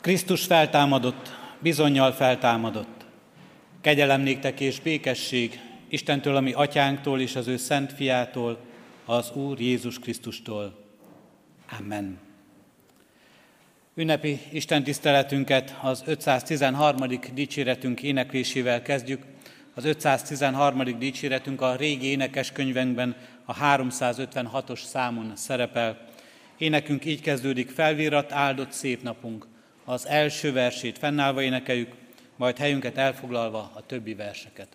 Krisztus feltámadott, bizonyal feltámadott. Kegyelem néktek és békesség Istentől, ami atyánktól és az ő szent fiától, az Úr Jézus Krisztustól. Amen. Ünnepi Isten tiszteletünket az 513. dicséretünk éneklésével kezdjük. Az 513. dicséretünk a régi énekeskönyvünkben a 356-os számon szerepel. Énekünk így kezdődik, felvírat áldott szép napunk. Az első versét fennállva énekeljük, majd helyünket elfoglalva a többi verseket.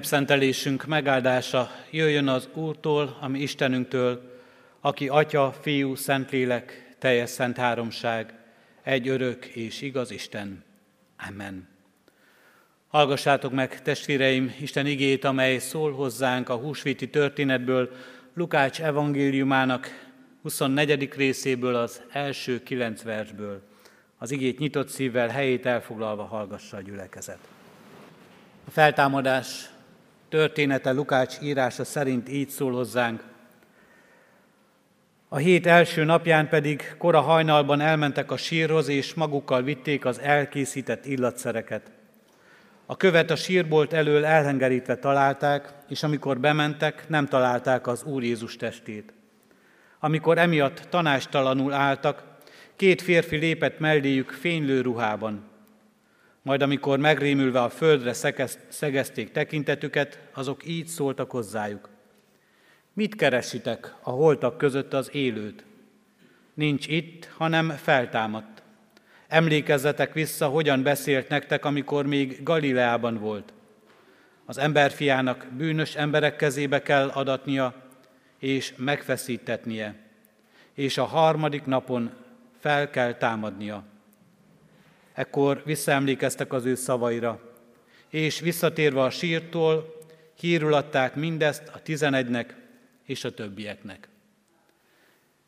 Ünnepszentelésünk megáldása jöjjön az Úrtól, ami Istenünktől, aki Atya, Fiú, Szentlélek, teljes szent háromság, egy örök és igaz Isten. Amen. Hallgassátok meg, testvéreim, Isten igét, amely szól hozzánk a húsvéti történetből, Lukács evangéliumának 24. részéből, az első kilenc versből. Az igét nyitott szívvel, helyét elfoglalva hallgassa a gyülekezet. A feltámadás története Lukács írása szerint így szól hozzánk. A hét első napján pedig kora hajnalban elmentek a sírhoz, és magukkal vitték az elkészített illatszereket. A követ a sírbolt elől elhengerítve találták, és amikor bementek, nem találták az Úr Jézus testét. Amikor emiatt tanástalanul álltak, két férfi lépett melléjük fénylő ruhában. Majd amikor megrémülve a földre szegezték tekintetüket, azok így szóltak hozzájuk. Mit keresitek a holtak között az élőt? Nincs itt, hanem feltámadt. Emlékezzetek vissza, hogyan beszélt nektek, amikor még Galileában volt. Az emberfiának bűnös emberek kezébe kell adatnia, és megfeszítetnie, és a harmadik napon fel kell támadnia. Ekkor visszaemlékeztek az ő szavaira, és visszatérve a sírtól, hírul adták mindezt a tizenegynek és a többieknek.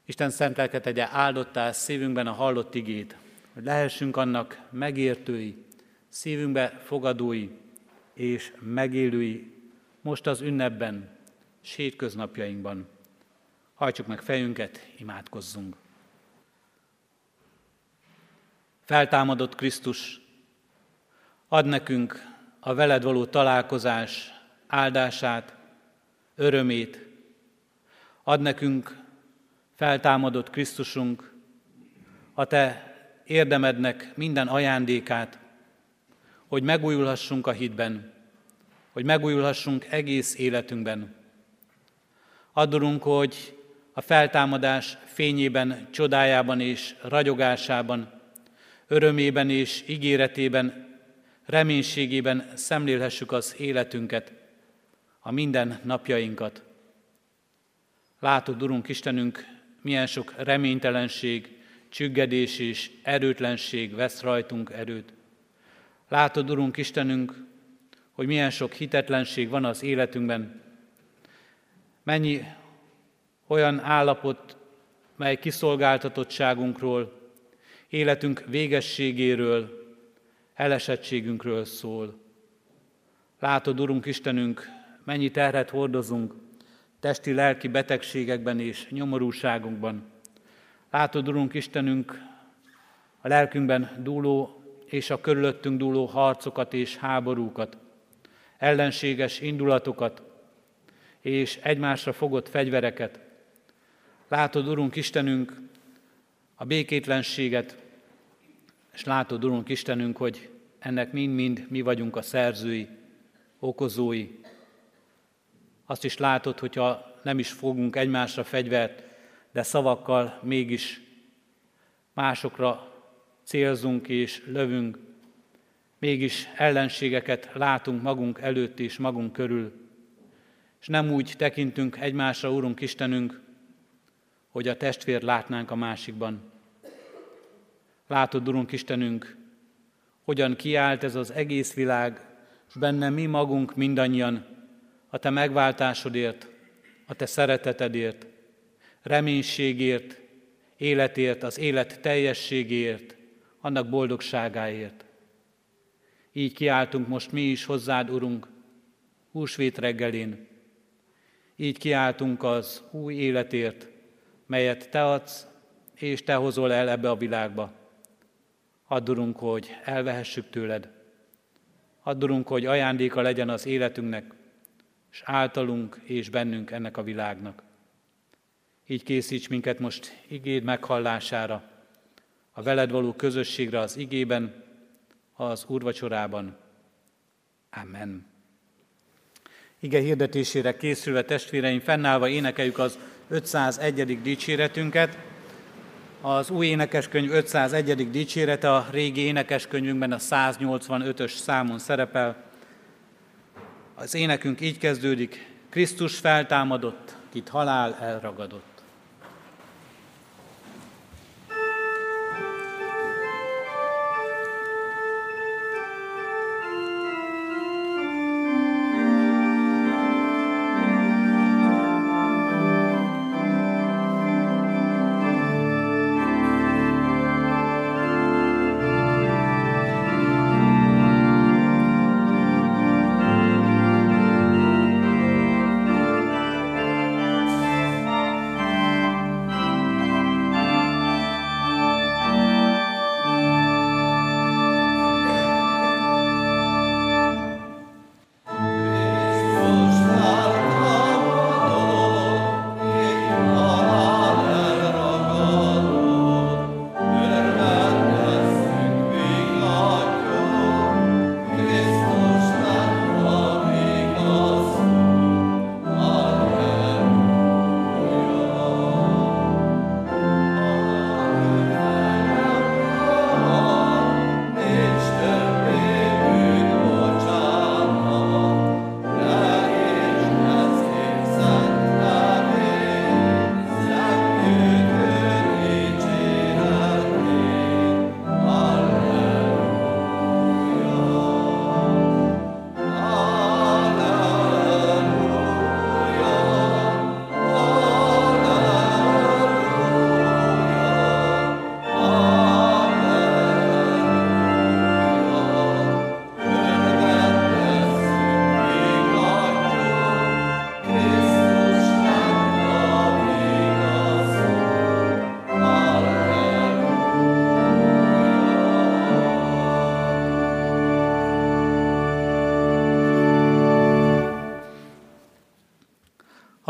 Isten szent lelket tegye áldottá szívünkben a hallott igét, hogy lehessünk annak megértői, szívünkbe fogadói és megélői most az ünnepben, sétköznapjainkban. Hajtsuk meg fejünket, imádkozzunk. Feltámadott Krisztus, ad nekünk a veled való találkozás áldását, örömét, ad nekünk feltámadott Krisztusunk, a Te érdemednek minden ajándékát, hogy megújulhassunk a hitben, hogy megújulhassunk egész életünkben. Adorunk, hogy a feltámadás fényében, csodájában és ragyogásában, örömében és ígéretében, reménységében szemlélhessük az életünket, a minden napjainkat. Látod, Urunk Istenünk, milyen sok reménytelenség, csüggedés és erőtlenség vesz rajtunk erőt. Látod, Urunk Istenünk, hogy milyen sok hitetlenség van az életünkben, mennyi olyan állapot, mely kiszolgáltatottságunkról, életünk végességéről, elesettségünkről szól. Látod, Urunk Istenünk, mennyi terhet hordozunk testi-lelki betegségekben és nyomorúságunkban. Látod, Urunk Istenünk, a lelkünkben dúló és a körülöttünk dúló harcokat és háborúkat, ellenséges indulatokat és egymásra fogott fegyvereket. Látod, Urunk Istenünk, a békétlenséget, és látod, Urunk Istenünk, hogy ennek mind-mind mi vagyunk a szerzői, okozói. Azt is látod, hogyha nem is fogunk egymásra fegyvert, de szavakkal mégis másokra célzunk és lövünk, mégis ellenségeket látunk magunk előtt és magunk körül, és nem úgy tekintünk egymásra, Úrunk Istenünk, hogy a testvér látnánk a másikban. Látod, Urunk Istenünk, hogyan kiállt ez az egész világ, és benne mi magunk mindannyian a Te megváltásodért, a Te szeretetedért, reménységért, életért, az élet teljességért, annak boldogságáért. Így kiáltunk most mi is hozzád, Urunk, húsvét reggelén. Így kiáltunk az új életért, melyet Te adsz, és Te hozol el ebbe a világba. Addurunk, hogy elvehessük tőled. Addurunk, hogy ajándéka legyen az életünknek, és általunk és bennünk ennek a világnak. Így készíts minket most igéd meghallására, a veled való közösségre az igében, az úrvacsorában. Amen. Ige hirdetésére készülve testvéreim, fennállva énekeljük az 501. dicséretünket. Az új énekeskönyv 501. dicsérete a régi énekeskönyvünkben a 185-ös számon szerepel. Az énekünk így kezdődik, Krisztus feltámadott, kit halál elragadott.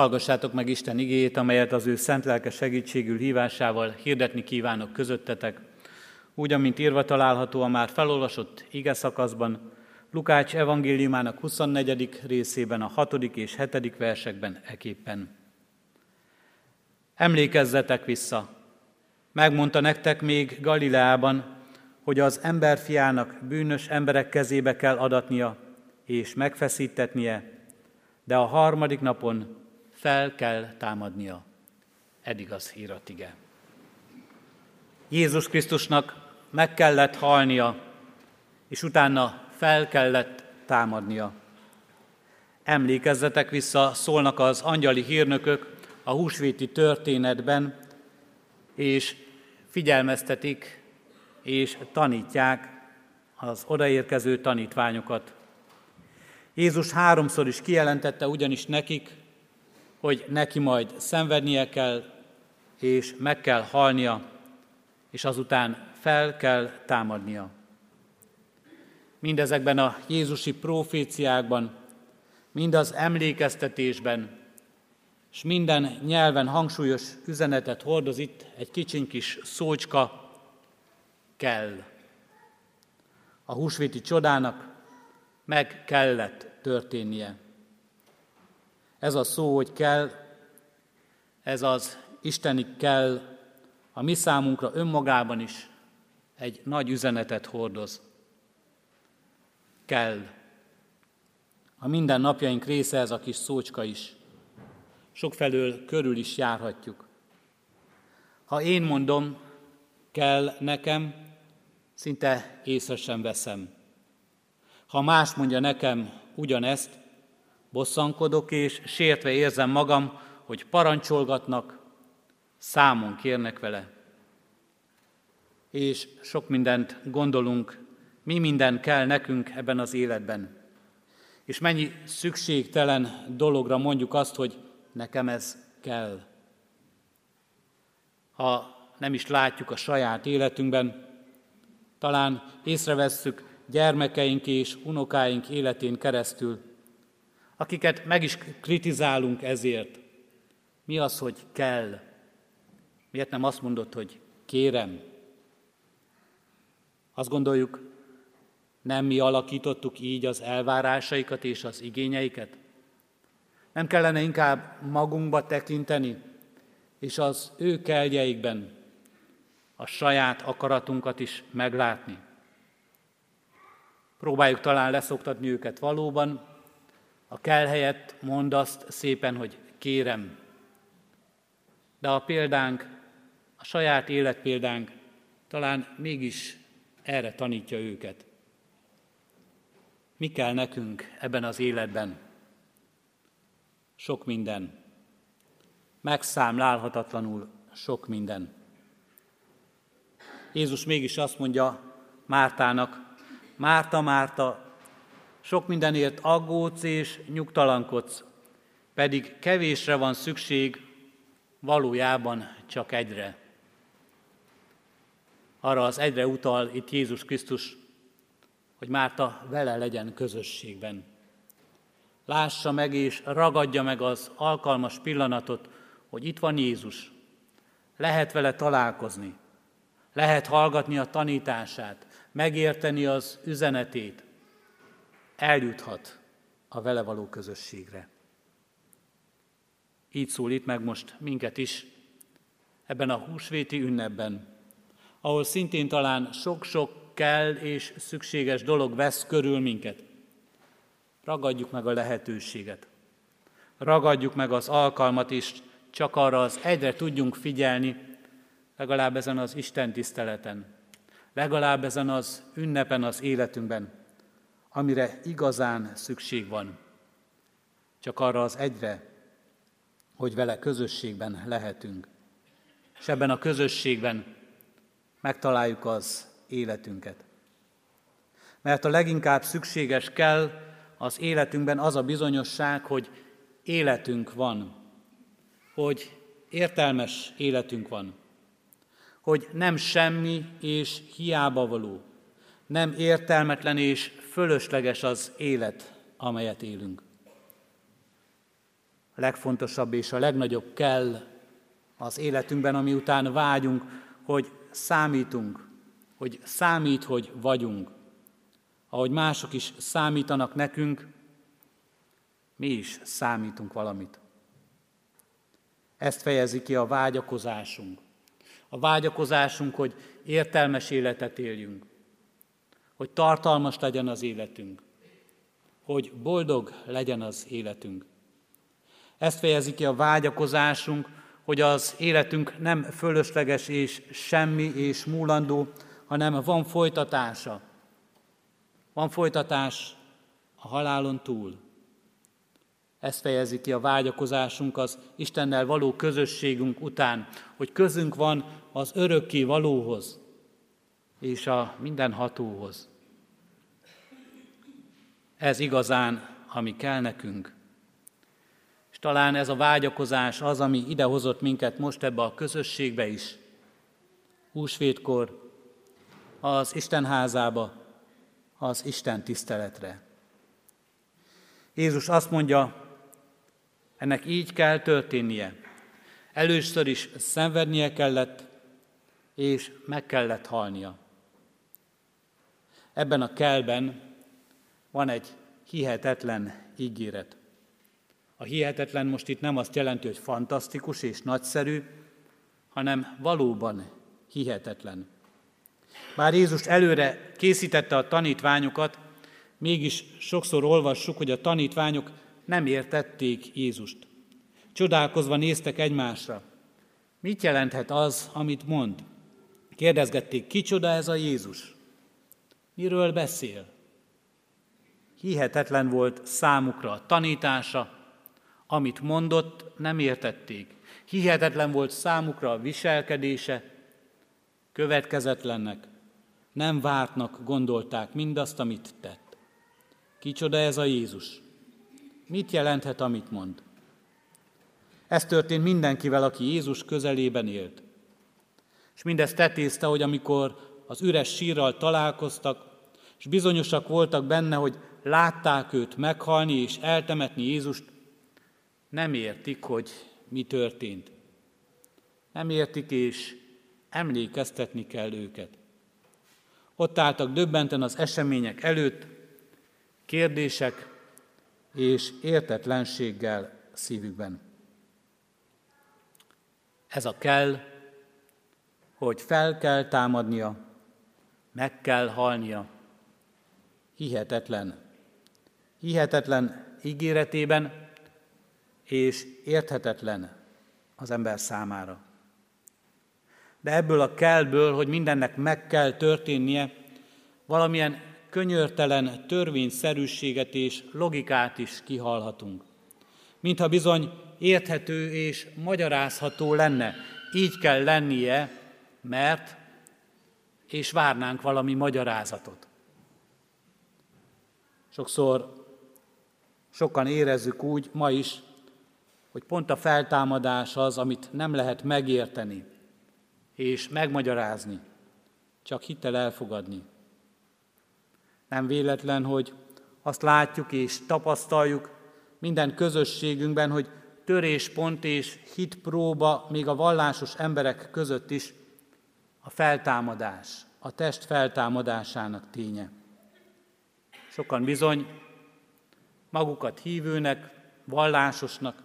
Hallgassátok meg Isten igéjét, amelyet az ő szent lelke segítségül hívásával hirdetni kívánok közöttetek, úgy, amint írva található a már felolvasott ige szakaszban, Lukács evangéliumának 24. részében, a 6. és 7. versekben eképpen. Emlékezzetek vissza! Megmondta nektek még Galileában, hogy az emberfiának bűnös emberek kezébe kell adatnia és megfeszítetnie, de a harmadik napon fel kell támadnia. Eddig az híratige. Jézus Krisztusnak meg kellett halnia, és utána fel kellett támadnia. Emlékezzetek vissza, szólnak az angyali hírnökök a húsvéti történetben, és figyelmeztetik és tanítják az odaérkező tanítványokat. Jézus háromszor is kijelentette ugyanis nekik, hogy neki majd szenvednie kell, és meg kell halnia, és azután fel kell támadnia. Mindezekben a Jézusi proféciákban, mind az emlékeztetésben, és minden nyelven hangsúlyos üzenetet hordoz itt egy kicsiny kis szócska, kell. A húsvéti csodának meg kellett történnie. Ez a szó, hogy kell, ez az Isteni kell, a mi számunkra önmagában is egy nagy üzenetet hordoz. Kell. A minden napjaink része ez a kis szócska is. Sokfelől körül is járhatjuk. Ha én mondom, kell nekem, szinte észre sem veszem. Ha más mondja nekem ugyanezt, bosszankodok és sértve érzem magam, hogy parancsolgatnak, számon kérnek vele. És sok mindent gondolunk, mi minden kell nekünk ebben az életben. És mennyi szükségtelen dologra mondjuk azt, hogy nekem ez kell. Ha nem is látjuk a saját életünkben, talán észrevesszük gyermekeink és unokáink életén keresztül, akiket meg is kritizálunk ezért. Mi az, hogy kell? Miért nem azt mondod, hogy kérem? Azt gondoljuk, nem mi alakítottuk így az elvárásaikat és az igényeiket? Nem kellene inkább magunkba tekinteni, és az ő keljeikben a saját akaratunkat is meglátni? Próbáljuk talán leszoktatni őket valóban, a kell helyett mond azt szépen, hogy kérem. De a példánk, a saját életpéldánk talán mégis erre tanítja őket. Mi kell nekünk ebben az életben? Sok minden. Megszámlálhatatlanul sok minden. Jézus mégis azt mondja Mártának, Márta, Márta, sok mindenért aggódsz és nyugtalankodsz, pedig kevésre van szükség, valójában csak egyre. Arra az egyre utal itt Jézus Krisztus, hogy Márta vele legyen közösségben. Lássa meg és ragadja meg az alkalmas pillanatot, hogy itt van Jézus. Lehet vele találkozni, lehet hallgatni a tanítását, megérteni az üzenetét, eljuthat a vele való közösségre. Így szólít meg most minket is ebben a húsvéti ünnepben, ahol szintén talán sok-sok kell és szükséges dolog vesz körül minket. Ragadjuk meg a lehetőséget. Ragadjuk meg az alkalmat is, csak arra az egyre tudjunk figyelni, legalább ezen az Isten tiszteleten, legalább ezen az ünnepen az életünkben, amire igazán szükség van. Csak arra az egyre, hogy vele közösségben lehetünk. És ebben a közösségben megtaláljuk az életünket. Mert a leginkább szükséges kell az életünkben az a bizonyosság, hogy életünk van, hogy értelmes életünk van, hogy nem semmi és hiába való, nem értelmetlen és fölösleges az élet, amelyet élünk. a legfontosabb és a legnagyobb kell az életünkben, ami után vágyunk, hogy számítunk, hogy számít, hogy vagyunk. Ahogy mások is számítanak nekünk, mi is számítunk valamit. Ezt fejezi ki a vágyakozásunk. A vágyakozásunk, hogy értelmes életet éljünk, hogy tartalmas legyen az életünk, hogy boldog legyen az életünk. Ezt fejezi ki a vágyakozásunk, hogy az életünk nem fölösleges és semmi és múlandó, hanem van folytatása. Van folytatás a halálon túl. Ez fejezi ki a vágyakozásunk az Istennel való közösségünk után, hogy közünk van az örökké valóhoz és a mindenhatóhoz. Ez igazán, ami kell nekünk. És talán ez a vágyakozás az, ami idehozott minket most ebbe a közösségbe is. Húsvétkor, az Isten házába, az Isten tiszteletre. Jézus azt mondja, ennek így kell történnie. Először is szenvednie kellett, és meg kellett halnia. Ebben a kelben van egy hihetetlen ígéret. A hihetetlen most itt nem azt jelenti, hogy fantasztikus és nagyszerű, hanem valóban hihetetlen. Bár Jézus előre készítette a tanítványokat, mégis sokszor olvassuk, hogy a tanítványok nem értették Jézust. Csodálkozva néztek egymásra. Mit jelenthet az, amit mond? Kérdezgették, kicsoda ez a Jézus? Miről beszél? Hihetetlen volt számukra a tanítása, amit mondott, nem értették. Hihetetlen volt számukra a viselkedése, következetlennek, nem vártnak gondolták mindazt, amit tett. Kicsoda ez a Jézus? Mit jelenthet, amit mond? Ez történt mindenkivel, aki Jézus közelében élt. És mindezt tetézte, hogy amikor az üres sírral találkoztak, és bizonyosak voltak benne, hogy látták őt meghalni és eltemetni Jézust, nem értik, hogy mi történt. Nem értik, és emlékeztetni kell őket. Ott álltak döbbenten az események előtt, kérdések és értetlenséggel szívükben. Ez a kell, hogy fel kell támadnia, meg kell halnia. Hihetetlen. Hihetetlen ígéretében, és érthetetlen az ember számára. De ebből a kellből, hogy mindennek meg kell történnie, valamilyen könyörtelen törvényszerűséget és logikát is kihalhatunk. Mintha bizony érthető és magyarázható lenne. Így kell lennie, mert, és várnánk valami magyarázatot. Sokszor sokan érezzük úgy ma is, hogy pont a feltámadás az, amit nem lehet megérteni és megmagyarázni, csak hittel elfogadni. Nem véletlen, hogy azt látjuk és tapasztaljuk minden közösségünkben, hogy töréspont és hitpróba még a vallásos emberek között is a feltámadás, a test feltámadásának ténye. Sokan bizony magukat hívőnek, vallásosnak,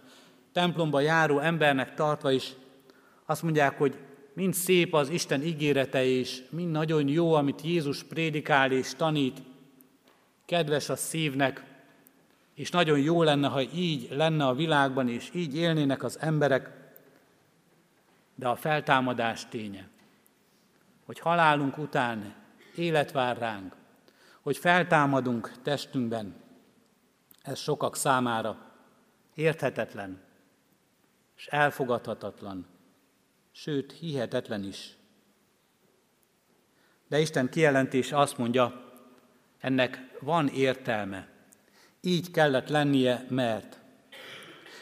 templomba járó embernek tartva is. Azt mondják, hogy mind szép az Isten ígérete, és mind nagyon jó, amit Jézus prédikál és tanít, kedves a szívnek, és nagyon jó lenne, ha így lenne a világban, és így élnének az emberek, de a feltámadás ténye, hogy halálunk után élet vár ránk, hogy feltámadunk testünkben, ez sokak számára érthetetlen és elfogadhatatlan, sőt hihetetlen is. De Isten kijelentés azt mondja, ennek van értelme. Így kellett lennie, mert.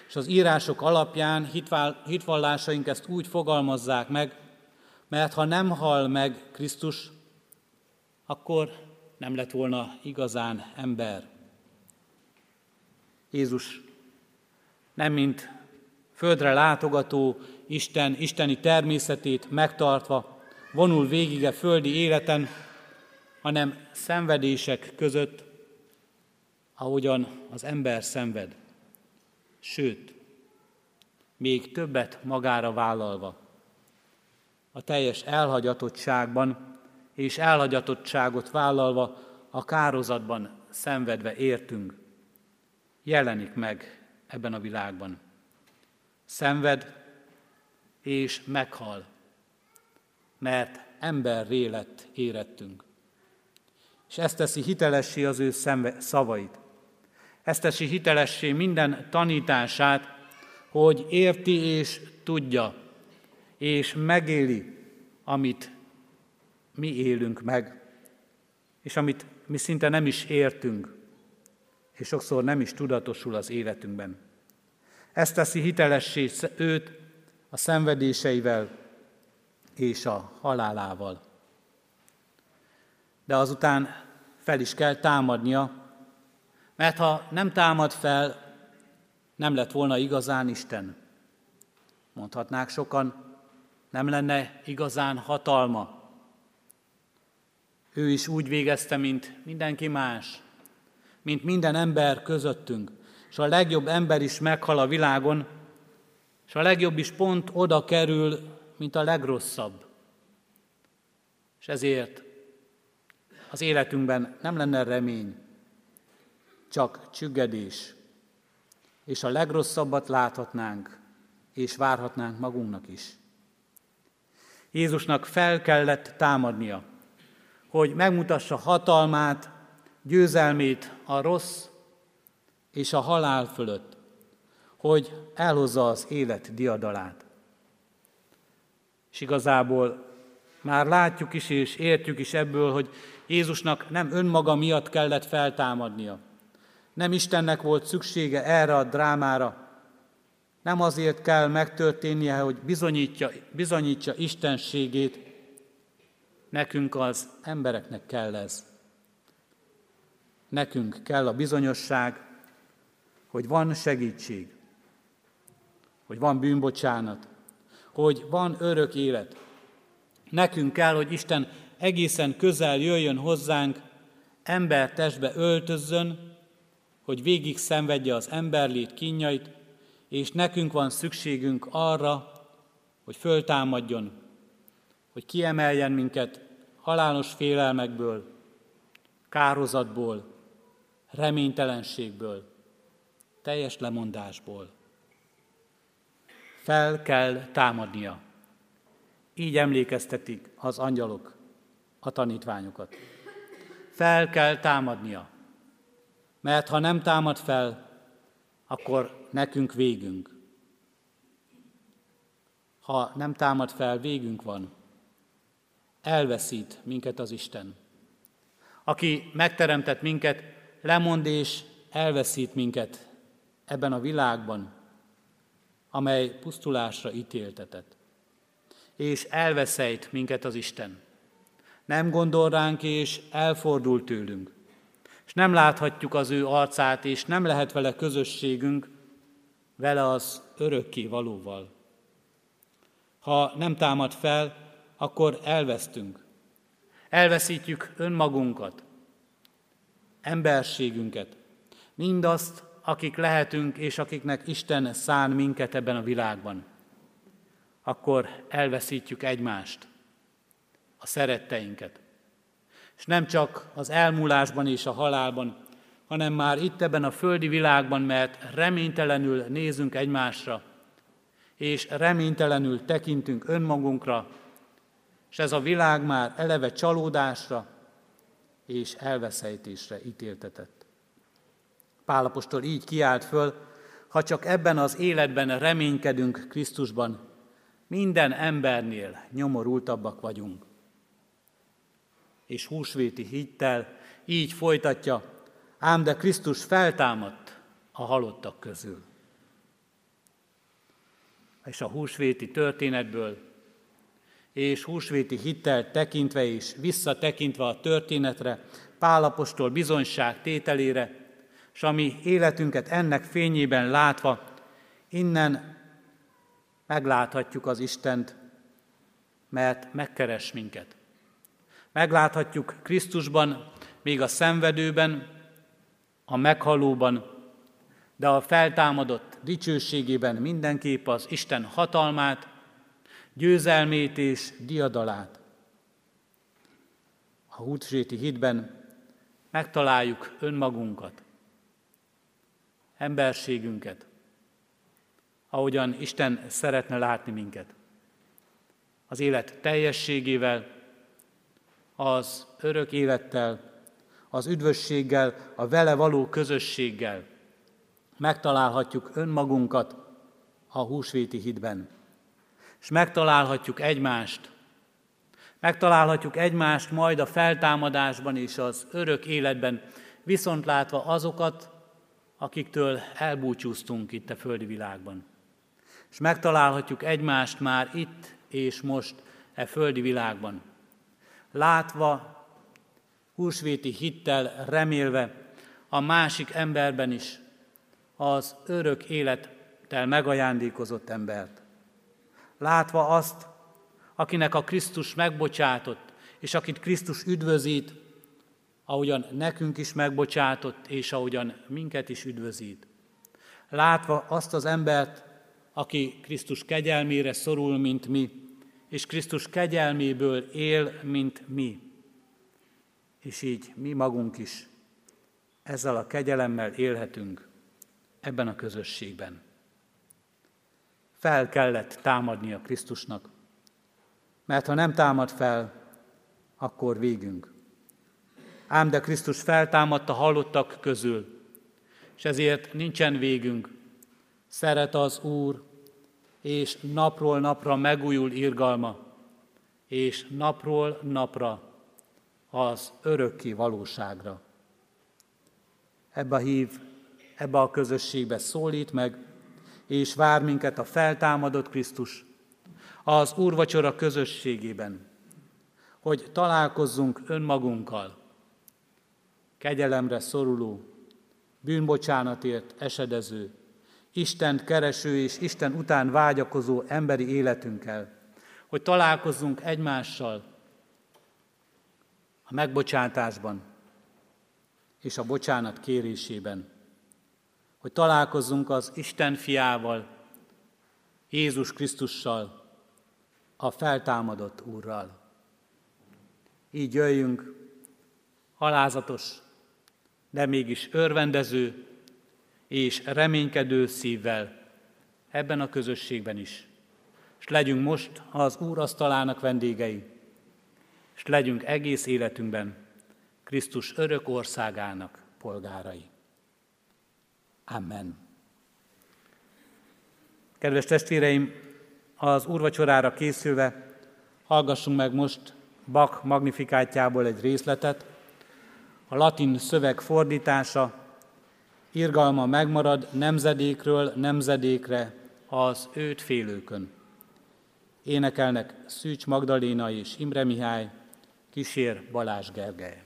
És az írások alapján hitvallásaink ezt úgy fogalmazzák meg, mert ha nem hal meg Krisztus, akkor nem lett volna igazán ember. Jézus nem mint földre látogató Isten, isteni természetét megtartva, vonul végig a földi életen, hanem szenvedések között, ahogyan az ember szenved. Sőt, még többet magára vállalva. A teljes elhagyatottságban és elhagyatottságot vállalva a kározatban szenvedve értünk. Jelenik meg ebben a világban. Szenved és meghal, mert emberré lett érettünk. És ezt teszi hitelessé az ő szavait. Ezt teszi hitelessé minden tanítását, hogy érti és tudja, és megéli, amit mi élünk meg, és amit mi szinte nem is értünk, és sokszor nem is tudatosul az életünkben. Ezt teszi hitelessé őt a szenvedéseivel és a halálával. De azután fel is kell támadnia, mert ha nem támad fel, nem lett volna igazán Isten. Mondhatnák sokan, nem lenne igazán hatalma. Ő is úgy végezte, mint mindenki más, mint minden ember közöttünk, és a legjobb ember is meghal a világon, és a legjobb is pont oda kerül, mint a legrosszabb. És ezért az életünkben nem lenne remény, csak csüggedés, és a legrosszabbat láthatnánk, és várhatnánk magunknak is. Jézusnak fel kellett támadnia, hogy megmutassa hatalmát, győzelmét a rossz és a halál fölött, hogy elhozza az élet diadalát. És igazából már látjuk is és értjük is ebből, hogy Jézusnak nem önmaga miatt kellett feltámadnia. Nem Istennek volt szüksége erre a drámára. Nem azért kell megtörténnie, hogy bizonyítja, bizonyítja istenségét. Nekünk az embereknek kell ez. Nekünk kell a bizonyosság, hogy van segítség, hogy van bűnbocsánat, hogy van örök élet. Nekünk kell, hogy Isten egészen közel jöjjön hozzánk, ember testbe öltözzön, hogy végig szenvedje az emberlét kínjait, és nekünk van szükségünk arra, hogy föltámadjon, hogy kiemeljen minket halálos félelmekből, kározatból, reménytelenségből, teljes lemondásból. Fel kell támadnia. Így emlékeztetik az angyalok a tanítványokat. Fel kell támadnia. Mert ha nem támad fel, akkor nekünk végünk. Ha nem támad fel, végünk van. Elveszít minket az Isten. Aki megteremtett minket, lemond és elveszít minket ebben a világban, amely pusztulásra ítéltetett. És elveszejt minket az Isten. Nem gondol ránk, és elfordul tőlünk. És nem láthatjuk az ő arcát, és nem lehet vele közösségünk, vele az örökké valóval. Ha nem támad fel, akkor elvesztünk. Elveszítjük önmagunkat, emberségünket, mindazt, akik lehetünk, és akiknek Isten szán minket ebben a világban, akkor elveszítjük egymást, a szeretteinket. És nem csak az elmúlásban és a halálban, hanem már itt ebben a földi világban, mert reménytelenül nézünk egymásra, és reménytelenül tekintünk önmagunkra, és ez a világ már eleve csalódásra és elveszejtésre ítéltetett. Pálapostól így kiált föl, ha csak ebben az életben reménykedünk Krisztusban, minden embernél nyomorultabbak vagyunk. És húsvéti hittel így folytatja, ám de Krisztus feltámadt a halottak közül. És a húsvéti történetből és húsvéti hittel tekintve és visszatekintve a történetre, Pálapostól bizonyság tételére, és a életünket ennek fényében látva, Innen megláthatjuk az Istent, mert megkeres minket. Megláthatjuk Krisztusban, még a szenvedőben, a meghalóban, de a feltámadott dicsőségében mindenképp az Isten hatalmát, győzelmét és diadalát. A húsvéti hitben megtaláljuk önmagunkat, emberségünket, ahogyan Isten szeretne látni minket. Az élet teljességével, az örök élettel, az üdvösséggel, a vele való közösséggel megtalálhatjuk önmagunkat a húsvéti hitben. És megtalálhatjuk egymást. Megtalálhatjuk egymást majd a feltámadásban és az örök életben, viszont látva azokat, akiktől elbúcsúztunk itt a földi világban. És megtalálhatjuk egymást már itt és most e földi világban. Látva, húsvéti hittel remélve a másik emberben is az örök élettel megajándékozott embert. Látva azt, akinek a Krisztus megbocsátott, és akit Krisztus üdvözít, ahogyan nekünk is megbocsátott, és ahogyan minket is üdvözít. Látva azt az embert, aki Krisztus kegyelmére szorul, mint mi, és Krisztus kegyelméből él, mint mi. És így mi magunk is ezzel a kegyelemmel élhetünk ebben a közösségben. Fel kellett támadni a Krisztusnak, mert ha nem támad fel, akkor végünk. Ám de Krisztus feltámadta halottak közül, és ezért nincsen végünk. Szeret az Úr, és napról napra megújul irgalma, és napról napra az örökké valóságra. Ebbe hív, ebbe a közösségbe szólít meg, és vár minket a feltámadott Krisztus az úrvacsora közösségében, hogy találkozzunk önmagunkkal, kegyelemre szoruló, bűnbocsánatért esedező, Istent kereső és Isten után vágyakozó emberi életünkkel, hogy találkozzunk egymással a megbocsátásban és a bocsánat kérésében, hogy találkozzunk az Isten fiával, Jézus Krisztussal, a feltámadott Úrral. Így jöjjünk alázatos, de mégis örvendező és reménykedő szívvel ebben a közösségben is. És legyünk most az Úr asztalának vendégei, és legyünk egész életünkben Krisztus örök országának polgárai. Amen. Kedves testvéreim, az úrvacsorára készülve hallgassunk meg most Bach magnifikátjából egy részletet. A latin szöveg fordítása, irgalma megmarad nemzedékről nemzedékre az őt félőkön. Énekelnek Szűcs Magdaléna és Imre Mihály, kísér Balázs Gergely.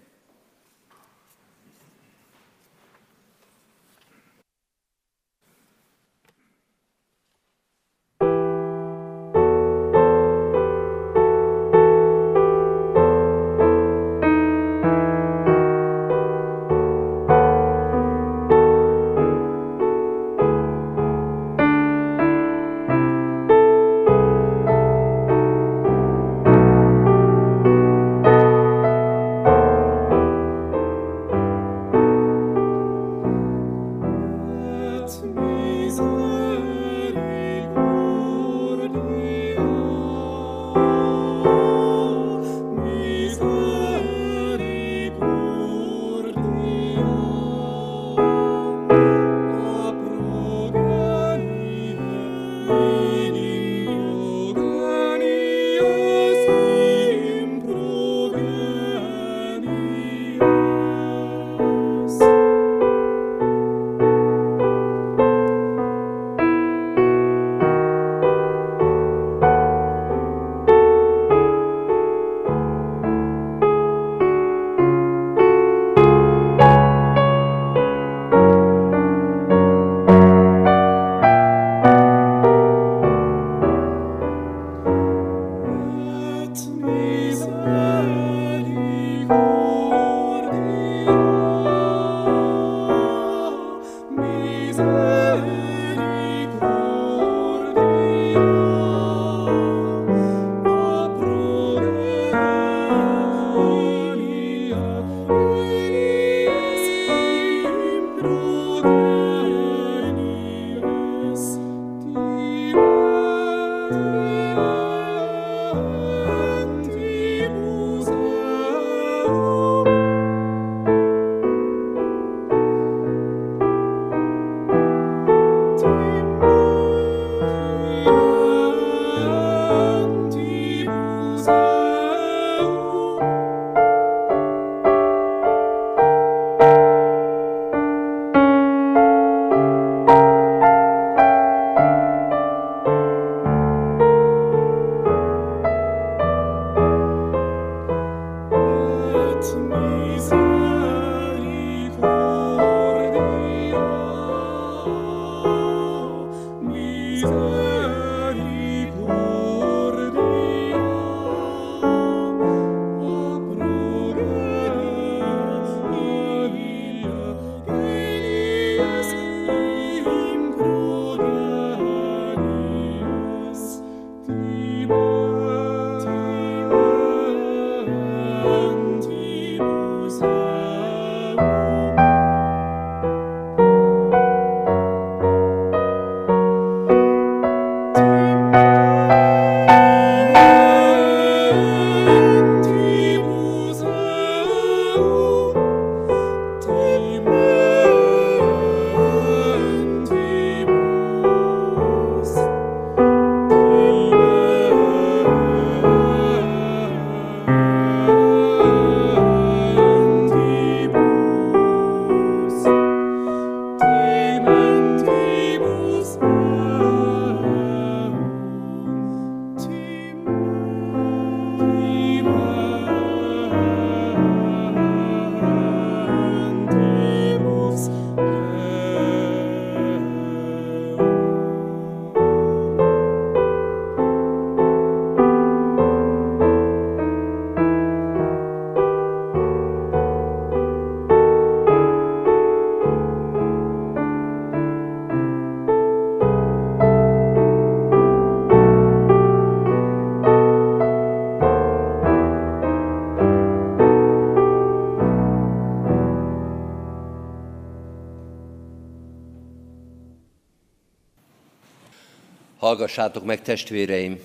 Hallgassátok meg, testvéreim,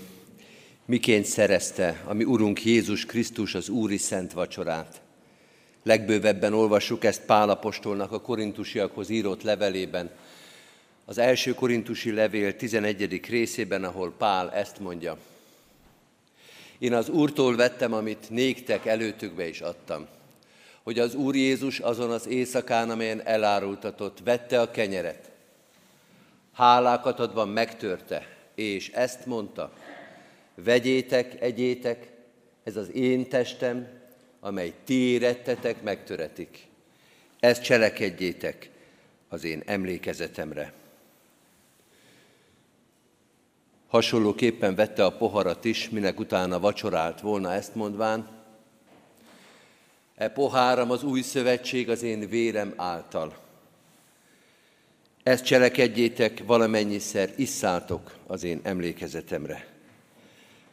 miként szerezte a mi Urunk Jézus Krisztus az Úri Szent Vacsorát. Legbővebben olvassuk ezt Pálapostolnak a korintusiakhoz írott levelében, az első korintusi levél 11. részében, ahol Pál ezt mondja. Én az Úrtól vettem, amit néktek előtökbe is adtam, hogy az Úr Jézus azon az éjszakán, amelyen elárultatott, vette a kenyeret, hálákat adva megtörte, és ezt mondta, vegyétek, egyétek, ez az én testem, amely ti érettetek, megtöretik. Ezt cselekedjétek az én emlékezetemre. Hasonlóképpen vette a poharat is, minek utána vacsorált volna ezt mondván, E poháram az új szövetség az én vérem által. Ezt cselekedjétek valamennyiszer, isszátok az én emlékezetemre.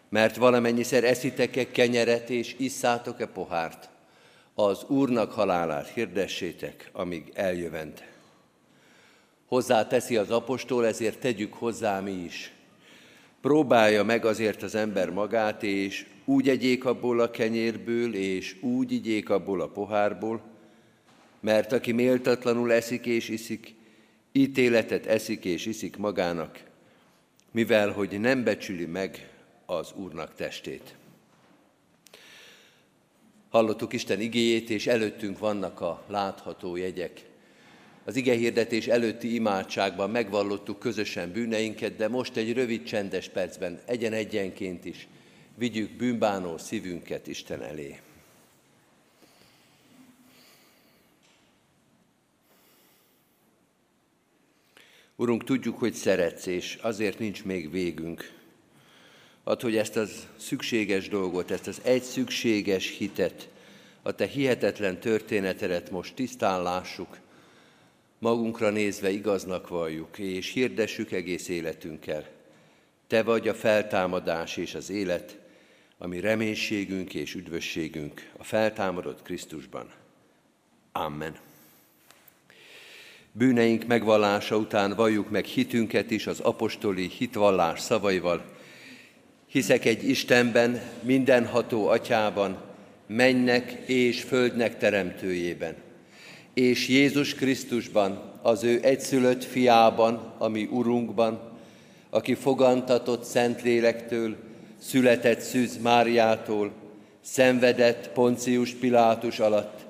Mert valamennyiszer eszitek-e kenyeret és isszátok-e pohárt, az Úrnak halálát hirdessétek, amíg eljövend. Hozzá teszi az apostol, ezért tegyük hozzá mi is. Próbálja meg azért az ember magát, és úgy egyék abból a kenyérből, és úgy igyék abból a pohárból, mert aki méltatlanul eszik és iszik, ítéletet eszik és iszik magának, mivel hogy nem becsüli meg az Úrnak testét. Hallottuk Isten igéjét, és előttünk vannak a látható jegyek. Az ige hirdetés előtti imádságban megvallottuk közösen bűneinket, de most egy rövid csendes percben, egyen-egyenként is vigyük bűnbánó szívünket Isten elé. Urunk, tudjuk, hogy szeretsz, és azért nincs még végünk. Add, hogy ezt az szükséges dolgot, ezt az egy szükséges hitet, a Te hihetetlen történetedet most tisztán lássuk, magunkra nézve igaznak valljuk, és hirdessük egész életünkkel. Te vagy a feltámadás és az élet, ami reménységünk és üdvösségünk a feltámadott Krisztusban. Amen. Bűneink megvallása után valljuk meg hitünket is az apostoli hitvallás szavaival. Hiszek egy Istenben, mindenható atyában, mennek és földnek teremtőjében, és Jézus Krisztusban, az ő egyszülött fiában, ami Urunkban, aki fogantatott Szentlélektől, született Szűz Máriától, szenvedett Poncius Pilátus alatt,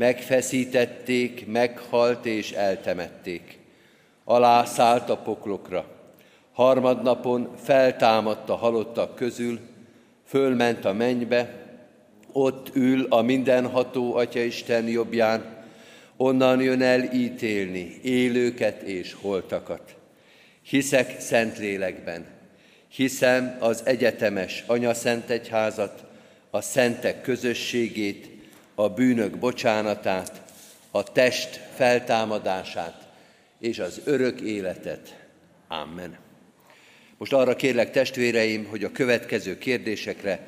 megfeszítették, meghalt és eltemették. Alá szállt a poklokra. Harmadnapon feltámadt a halottak közül, fölment a mennybe, ott ül a mindenható Atya Isten jobbján, onnan jön el ítélni élőket és holtakat. Hiszek Szentlélekben, hiszem az egyetemes Anya Szent a szentek közösségét, a bűnök bocsánatát, a test feltámadását és az örök életet. Amen. Most arra kérlek testvéreim, hogy a következő kérdésekre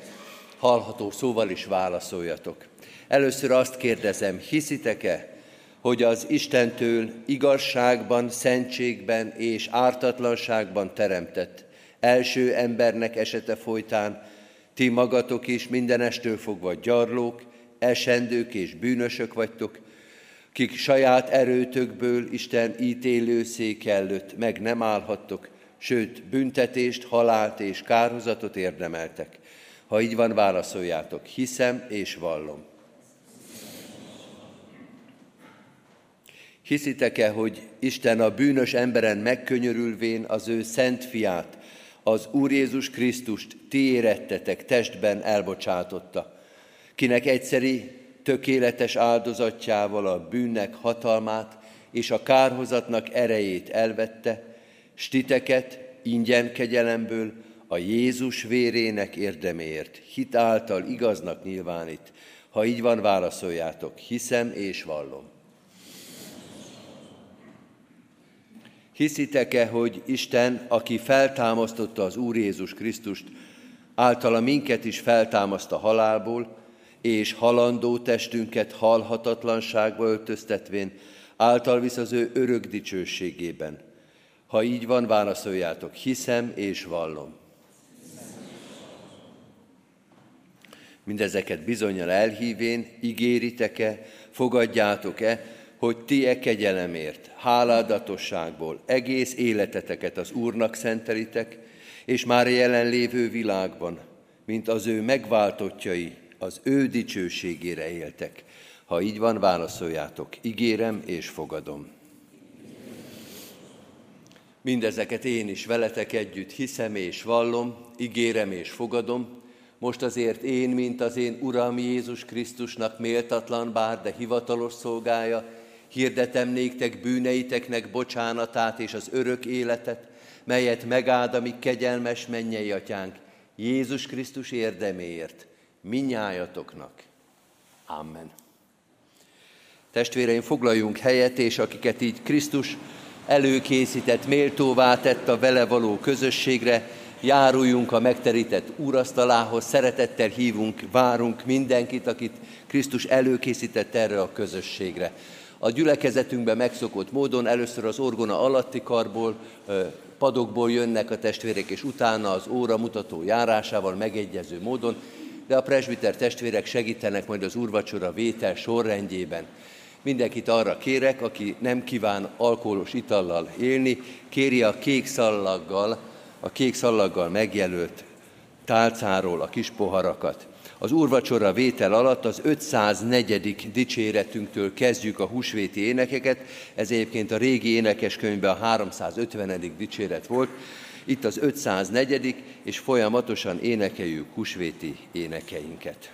hallható szóval is válaszoljatok. Először azt kérdezem, hiszitek-e, hogy az Istentől igazságban, szentségben és ártatlanságban teremtett első embernek esete folytán ti magatok is mindenestől fogva gyarlók, esendők és bűnösök vagytok, kik saját erőtökből Isten ítélő szék előtt meg nem állhattok, sőt, büntetést, halált és kárhozatot érdemeltek. Ha így van, válaszoljátok, hiszem és vallom. Hiszitek-e, hogy Isten a bűnös emberen megkönyörülvén az ő szent fiát, az Úr Jézus Krisztust ti érettetek testben elbocsátotta, kinek egyszeri tökéletes áldozatjával a bűnnek hatalmát és a kárhozatnak erejét elvette, stiteket ingyen kegyelemből a Jézus vérének érdeméért, hit által igaznak nyilvánít. Ha így van, válaszoljátok, hiszem és vallom. Hiszitek-e, hogy Isten, aki feltámasztotta az Úr Jézus Krisztust, általa minket is feltámaszt a halálból, és halandó testünket halhatatlanságba öltöztetvén, által visz az ő örök dicsőségében. Ha így van, válaszoljátok, hiszem és vallom. Mindezeket bizonyal elhívén, ígéritek-e, fogadjátok-e, hogy ti e kegyelemért, háládatosságból egész életeteket az Úrnak szentelitek, és már jelenlévő világban, mint az ő megváltottjai, az ő dicsőségére éltek. Ha így van, válaszoljátok, ígérem és fogadom. Mindezeket én is veletek együtt hiszem és vallom, ígérem és fogadom, most azért én, mint az én Uram Jézus Krisztusnak méltatlan bár, de hivatalos szolgája, hirdetem néktek bűneiteknek bocsánatát és az örök életet, melyet megáld a mi kegyelmes mennyei atyánk, Jézus Krisztus érdeméért, minnyájatoknak. Amen. Testvéreim, foglaljunk helyet, és akiket így Krisztus előkészített, méltóvá tett a vele való közösségre, járuljunk a megterített úrasztalához, szeretettel hívunk, várunk mindenkit, akit Krisztus előkészített erre a közösségre. A gyülekezetünkben megszokott módon először az orgona alatti karból, padokból jönnek a testvérek, és utána az óra mutató járásával megegyező módon, de a presbiter testvérek segítenek majd az úrvacsora vétel sorrendjében. Mindenkit arra kérek, aki nem kíván alkoholos itallal élni, kéri a kék szallaggal, a kék szallaggal megjelölt tálcáról a kis poharakat. Az úrvacsora vétel alatt az 504. dicséretünktől kezdjük a húsvéti énekeket, ez egyébként a régi énekeskönyvben a 350. dicséret volt, itt az 504. és folyamatosan énekeljük húsvéti énekeinket.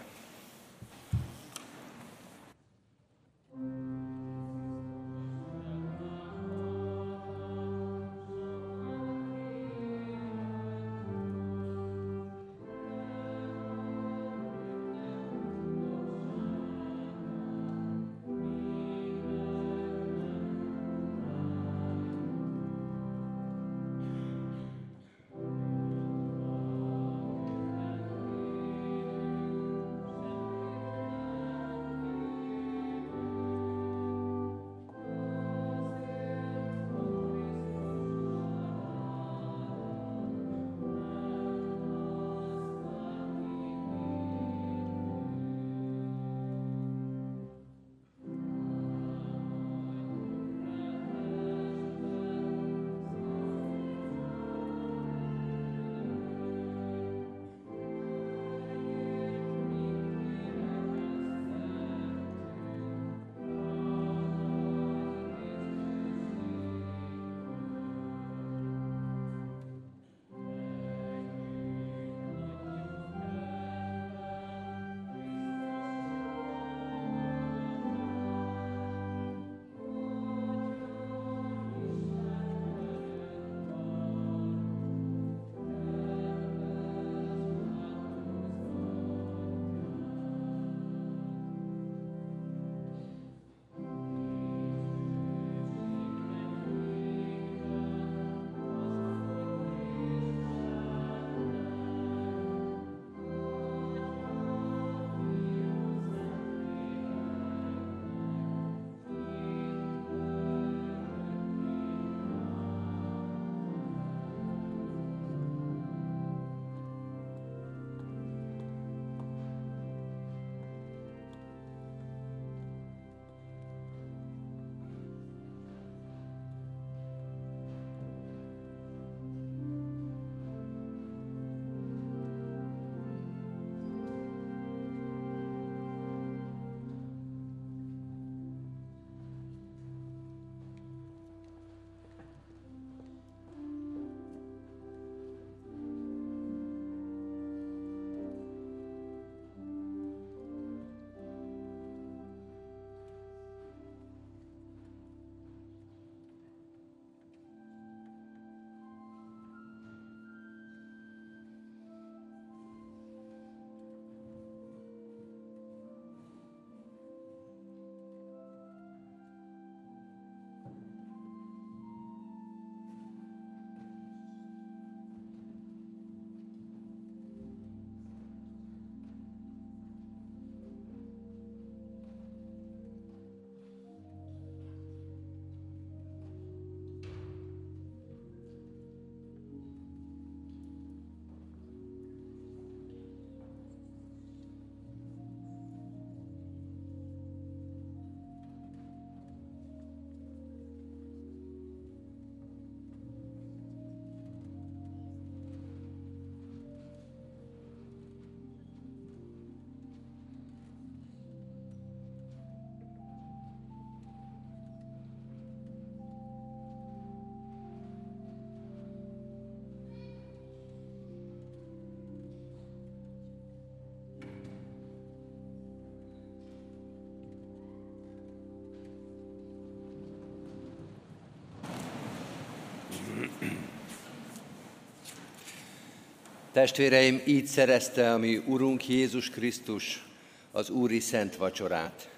Testvéreim, így szerezte a mi Urunk Jézus Krisztus az Úri Szent Vacsorát.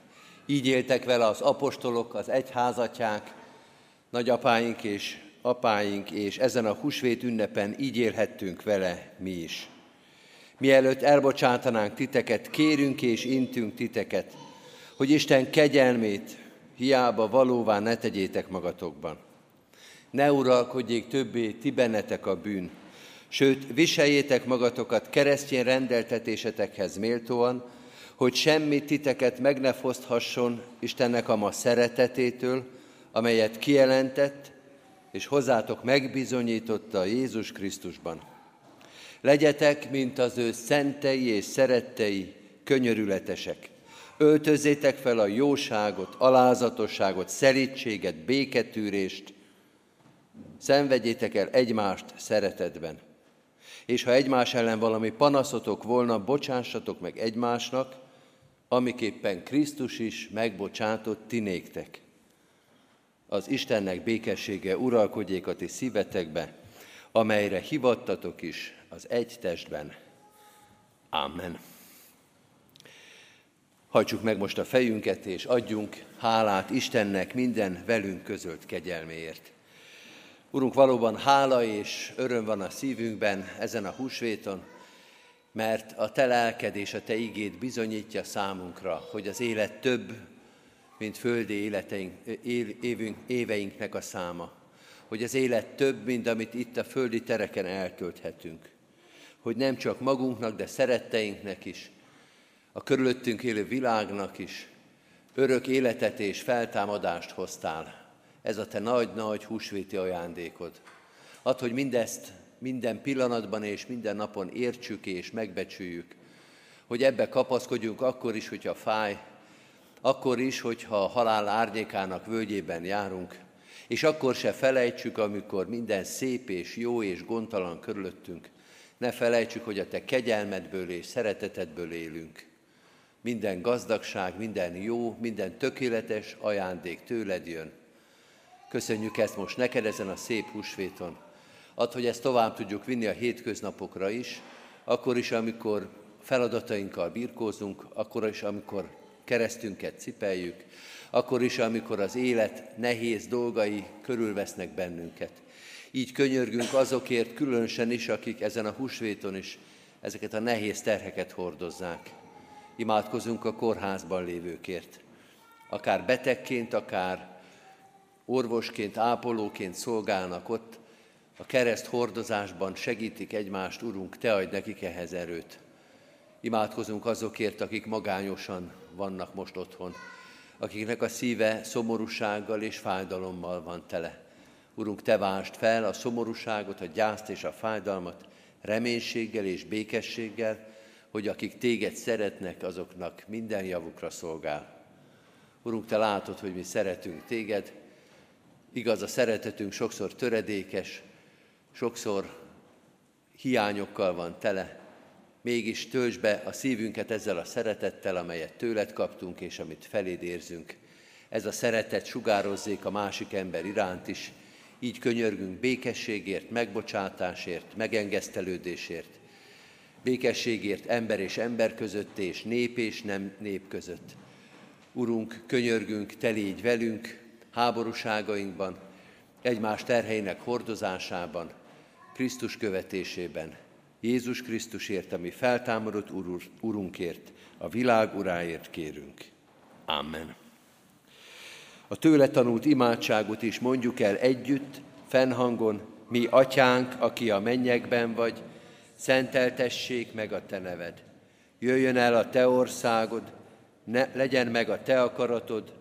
Így éltek vele az apostolok, az egyházatják, nagyapáink és apáink, és ezen a húsvét ünnepen így élhettünk vele mi is. Mielőtt elbocsátanánk titeket, kérünk és intünk titeket, hogy Isten kegyelmét hiába valóvá ne tegyétek magatokban. Ne uralkodjék többé ti bennetek a bűn, sőt, viseljétek magatokat keresztény rendeltetésetekhez méltóan, hogy semmi titeket meg ne foszthasson Istennek a ma szeretetétől, amelyet kijelentett, és hozzátok megbizonyította Jézus Krisztusban. Legyetek, mint az ő szentei és szerettei, könyörületesek. Öltözzétek fel a jóságot, alázatosságot, szerítséget, béketűrést, szenvedjétek el egymást szeretetben. És ha egymás ellen valami panaszotok volna, bocsássatok meg egymásnak, amiképpen Krisztus is megbocsátott tinéktek. Az Istennek békessége uralkodjék a ti szívetekbe, amelyre hivattatok is az egy testben. Amen. Hajtsuk meg most a fejünket, és adjunk hálát Istennek minden velünk közölt kegyelméért. Urunk, valóban hála és öröm van a szívünkben ezen a húsvéton, mert a Te lelked és a Te igét bizonyítja számunkra, hogy az élet több, mint földi életeink, évünk, éveinknek a száma. Hogy az élet több, mint amit itt a földi tereken eltölthetünk. Hogy nem csak magunknak, de szeretteinknek is, a körülöttünk élő világnak is örök életet és feltámadást hoztál. Ez a te nagy-nagy húsvéti ajándékod. Add, hogy mindezt minden pillanatban és minden napon értsük és megbecsüljük, hogy ebbe kapaszkodjunk akkor is, hogyha fáj, akkor is, hogyha a halál árnyékának völgyében járunk, és akkor se felejtsük, amikor minden szép és jó és gondtalan körülöttünk, ne felejtsük, hogy a te kegyelmedből és szeretetedből élünk. Minden gazdagság, minden jó, minden tökéletes ajándék tőled jön. Köszönjük ezt most neked ezen a szép húsvéton. Add, hogy ezt tovább tudjuk vinni a hétköznapokra is, akkor is, amikor feladatainkkal birkózunk, akkor is, amikor keresztünket cipeljük, akkor is, amikor az élet nehéz dolgai körülvesznek bennünket. Így könyörgünk azokért különösen is, akik ezen a húsvéton is ezeket a nehéz terheket hordozzák. Imádkozunk a kórházban lévőkért. Akár betegként, akár orvosként, ápolóként szolgálnak ott, a kereszt hordozásban segítik egymást, Urunk, Te adj nekik ehhez erőt. Imádkozunk azokért, akik magányosan vannak most otthon, akiknek a szíve szomorúsággal és fájdalommal van tele. Urunk, Te vást fel a szomorúságot, a gyászt és a fájdalmat reménységgel és békességgel, hogy akik Téged szeretnek, azoknak minden javukra szolgál. Urunk, Te látod, hogy mi szeretünk Téged, igaz, a szeretetünk sokszor töredékes, sokszor hiányokkal van tele, mégis töltsd be a szívünket ezzel a szeretettel, amelyet tőled kaptunk, és amit feléd érzünk. Ez a szeretet sugározzék a másik ember iránt is, így könyörgünk békességért, megbocsátásért, megengesztelődésért, békességért ember és ember között, és nép és nem nép között. Urunk, könyörgünk, te légy velünk háborúságainkban, egymás terheinek hordozásában, Krisztus követésében, Jézus Krisztusért, ami feltámadott Ur- Urunkért, a világ uráért kérünk. Amen. A tőle tanult imádságot is mondjuk el együtt, fennhangon, mi atyánk, aki a mennyekben vagy, szenteltessék meg a te neved. Jöjjön el a te országod, ne, legyen meg a te akaratod,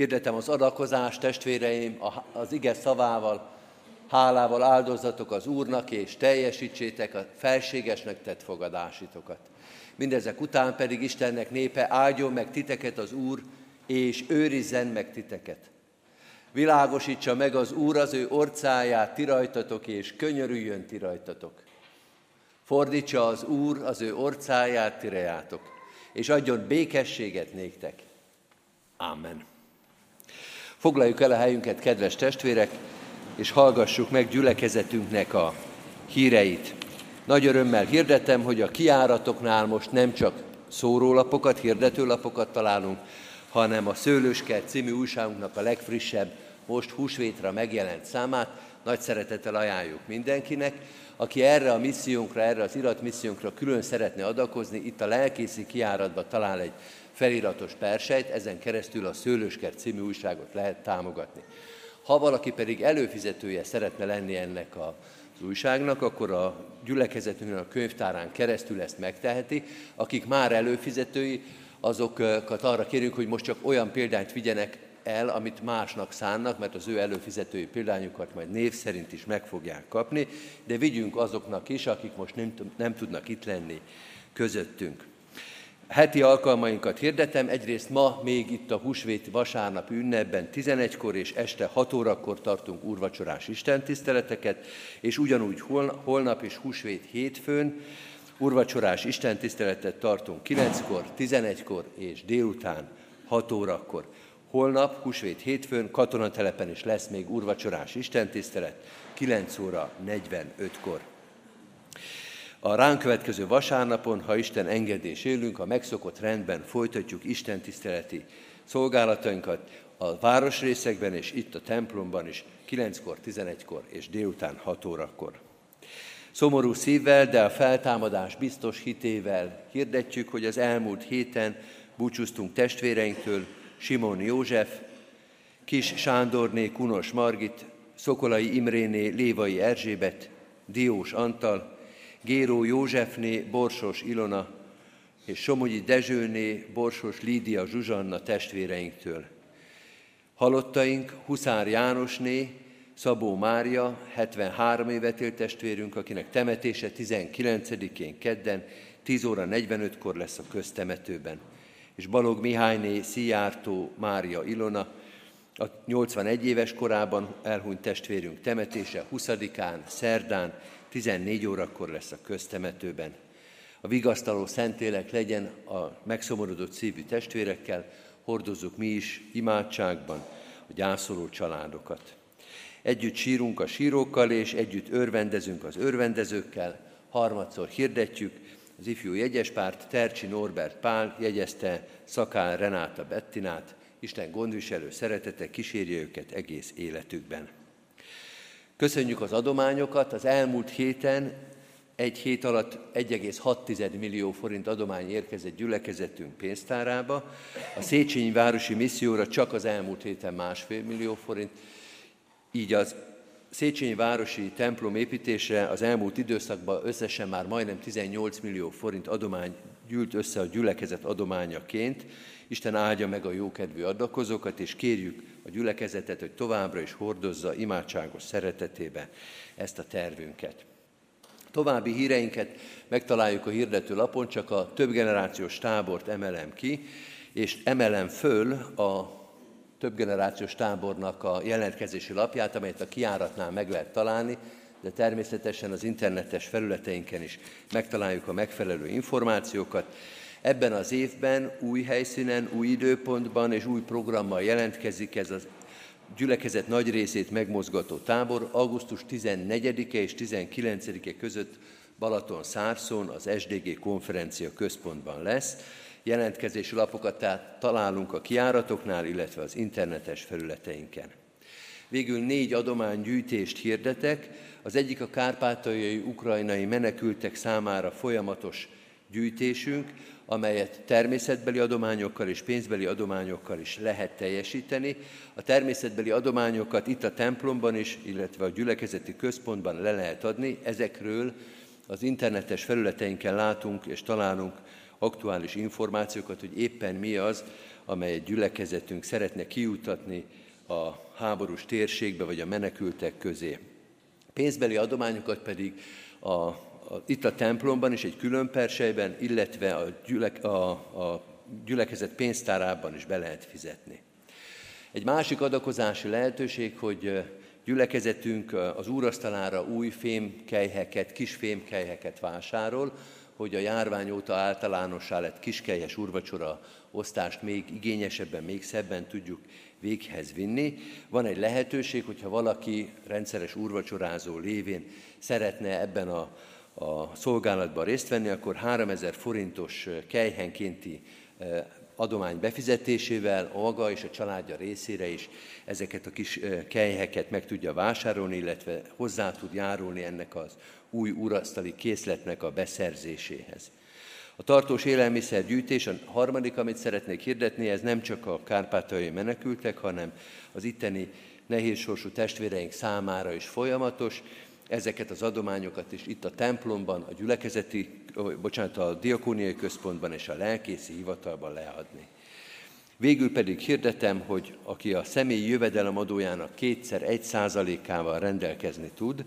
Hirdetem az adakozást, testvéreim, az ige szavával, hálával áldozatok az Úrnak, és teljesítsétek a felségesnek tett fogadásitokat. Mindezek után pedig Istennek népe áldjon meg titeket az Úr, és őrizzen meg titeket. Világosítsa meg az Úr az ő orcáját ti rajtatok, és könyörüljön ti rajtatok. Fordítsa az Úr az ő orcáját ti rejátok, és adjon békességet néktek. Amen. Foglaljuk el a helyünket, kedves testvérek, és hallgassuk meg gyülekezetünknek a híreit. Nagy örömmel hirdetem, hogy a kiáratoknál most nem csak szórólapokat, hirdetőlapokat találunk, hanem a Szőlőskert című újságunknak a legfrissebb, most húsvétra megjelent számát. Nagy szeretettel ajánljuk mindenkinek. Aki erre a missziónkra, erre az iratmissziónkra külön szeretne adakozni, itt a lelkészi kiáratban talál egy feliratos persejt, ezen keresztül a Szőlőskert című újságot lehet támogatni. Ha valaki pedig előfizetője szeretne lenni ennek a az újságnak, akkor a gyülekezetünkön a könyvtárán keresztül ezt megteheti. Akik már előfizetői, azokat arra kérjük, hogy most csak olyan példányt vigyenek el, amit másnak szánnak, mert az ő előfizetői példányukat majd név szerint is meg fogják kapni, de vigyünk azoknak is, akik most nem, nem tudnak itt lenni közöttünk heti alkalmainkat hirdetem. Egyrészt ma még itt a húsvét vasárnap ünnepben 11-kor és este 6 órakor tartunk úrvacsorás istentiszteleteket, és ugyanúgy holnap és húsvét hétfőn úrvacsorás istentiszteletet tartunk 9-kor, 11-kor és délután 6 órakor. Holnap, húsvét hétfőn, katonatelepen is lesz még úrvacsorás istentisztelet, 9 óra 45-kor. A ránk következő vasárnapon, ha Isten engedés élünk, a megszokott rendben folytatjuk Isten tiszteleti szolgálatainkat a városrészekben és itt a templomban is 9-kor, 11-kor és délután 6 órakor. Szomorú szívvel, de a feltámadás biztos hitével hirdetjük, hogy az elmúlt héten búcsúztunk testvéreinktől, Simon József, Kis Sándorné, Kunos Margit, Szokolai Imréné, Lévai Erzsébet, Diós Antal, Géró Józsefné, Borsos Ilona és Somogyi Dezsőné, Borsos Lídia Zsuzsanna testvéreinktől. Halottaink Huszár Jánosné, Szabó Mária, 73 évet élt testvérünk, akinek temetése 19-én kedden, 10 óra 45-kor lesz a köztemetőben. És Balog Mihályné, Szijjártó Mária Ilona, a 81 éves korában elhunyt testvérünk temetése 20-án, szerdán, 14 órakor lesz a köztemetőben. A vigasztaló szentélek legyen a megszomorodott szívű testvérekkel, hordozzuk mi is imádságban a gyászoló családokat. Együtt sírunk a sírókkal, és együtt örvendezünk az örvendezőkkel. Harmadszor hirdetjük, az ifjú jegyespárt Tercsi Norbert Pál jegyezte Szakál Renáta Bettinát, Isten gondviselő szeretete kísérje őket egész életükben. Köszönjük az adományokat. Az elmúlt héten egy hét alatt 1,6 millió forint adomány érkezett gyülekezetünk pénztárába. A Széchenyi Városi Misszióra csak az elmúlt héten másfél millió forint. Így az Széchenyi Városi templom építése az elmúlt időszakban összesen már majdnem 18 millió forint adomány gyűlt össze a gyülekezet adományaként. Isten áldja meg a jókedvű adakozókat, és kérjük a gyülekezetet, hogy továbbra is hordozza imádságos szeretetébe ezt a tervünket. További híreinket megtaláljuk a hirdető lapon, csak a több generációs tábort emelem ki, és emelem föl a több generációs tábornak a jelentkezési lapját, amelyet a kiáratnál meg lehet találni, de természetesen az internetes felületeinken is megtaláljuk a megfelelő információkat. Ebben az évben új helyszínen, új időpontban és új programmal jelentkezik ez az gyülekezet nagy részét megmozgató tábor augusztus 14-e és 19-e között Balaton Szárszón az SDG konferencia központban lesz. Jelentkezési lapokat tehát találunk a kiáratoknál, illetve az internetes felületeinken. Végül négy adománygyűjtést hirdetek. Az egyik a kárpátaljai ukrajnai menekültek számára folyamatos gyűjtésünk, amelyet természetbeli adományokkal és pénzbeli adományokkal is lehet teljesíteni. A természetbeli adományokat itt a templomban is, illetve a gyülekezeti központban le lehet adni. Ezekről az internetes felületeinken látunk és találunk aktuális információkat, hogy éppen mi az, amelyet gyülekezetünk szeretne kiutatni a háborús térségbe vagy a menekültek közé. Pénzbeli adományokat pedig a itt a templomban is egy külön persejben, illetve a, gyülek, a, a gyülekezet pénztárában is be lehet fizetni. Egy másik adakozási lehetőség, hogy gyülekezetünk az úrasztalára új fémkelyheket, kis fémkelyheket vásárol, hogy a járvány óta általánossá lett kiskelyes urvacsora osztást még igényesebben, még szebben tudjuk véghez vinni. Van egy lehetőség, hogyha valaki rendszeres urvacsorázó lévén szeretne ebben a, a szolgálatban részt venni, akkor 3000 forintos kelyhenkénti adomány befizetésével a maga és a családja részére is ezeket a kis kelyheket meg tudja vásárolni, illetve hozzá tud járulni ennek az új urasztali készletnek a beszerzéséhez. A tartós élelmiszergyűjtés, a harmadik, amit szeretnék hirdetni, ez nem csak a kárpátai menekültek, hanem az itteni nehézsorsú testvéreink számára is folyamatos. Ezeket az adományokat is itt a templomban, a gyülekezeti, bocsánat, a diakóniai központban és a lelkészi hivatalban leadni. Végül pedig hirdetem, hogy aki a személyi jövedelem adójának kétszer egy százalékával rendelkezni tud,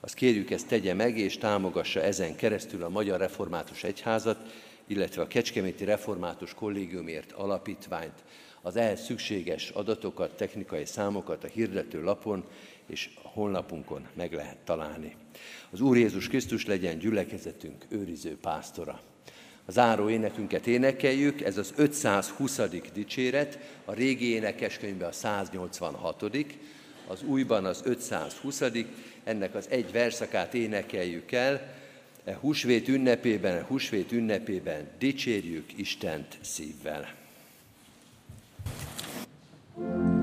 azt kérjük ezt tegye meg, és támogassa ezen keresztül a Magyar Református Egyházat, illetve a Kecskeméti Református Kollégiumért alapítványt. Az ehhez szükséges adatokat, technikai számokat a hirdető lapon és a honlapunkon meg lehet találni. Az Úr Jézus Krisztus legyen gyülekezetünk őriző pásztora. Az záró énekünket énekeljük, ez az 520. dicséret, a régi énekeskönyvben a 186 az újban az 520. Ennek az egy verszakát énekeljük el, e húsvét ünnepében, e húsvét ünnepében dicsérjük Istent szívvel. thank you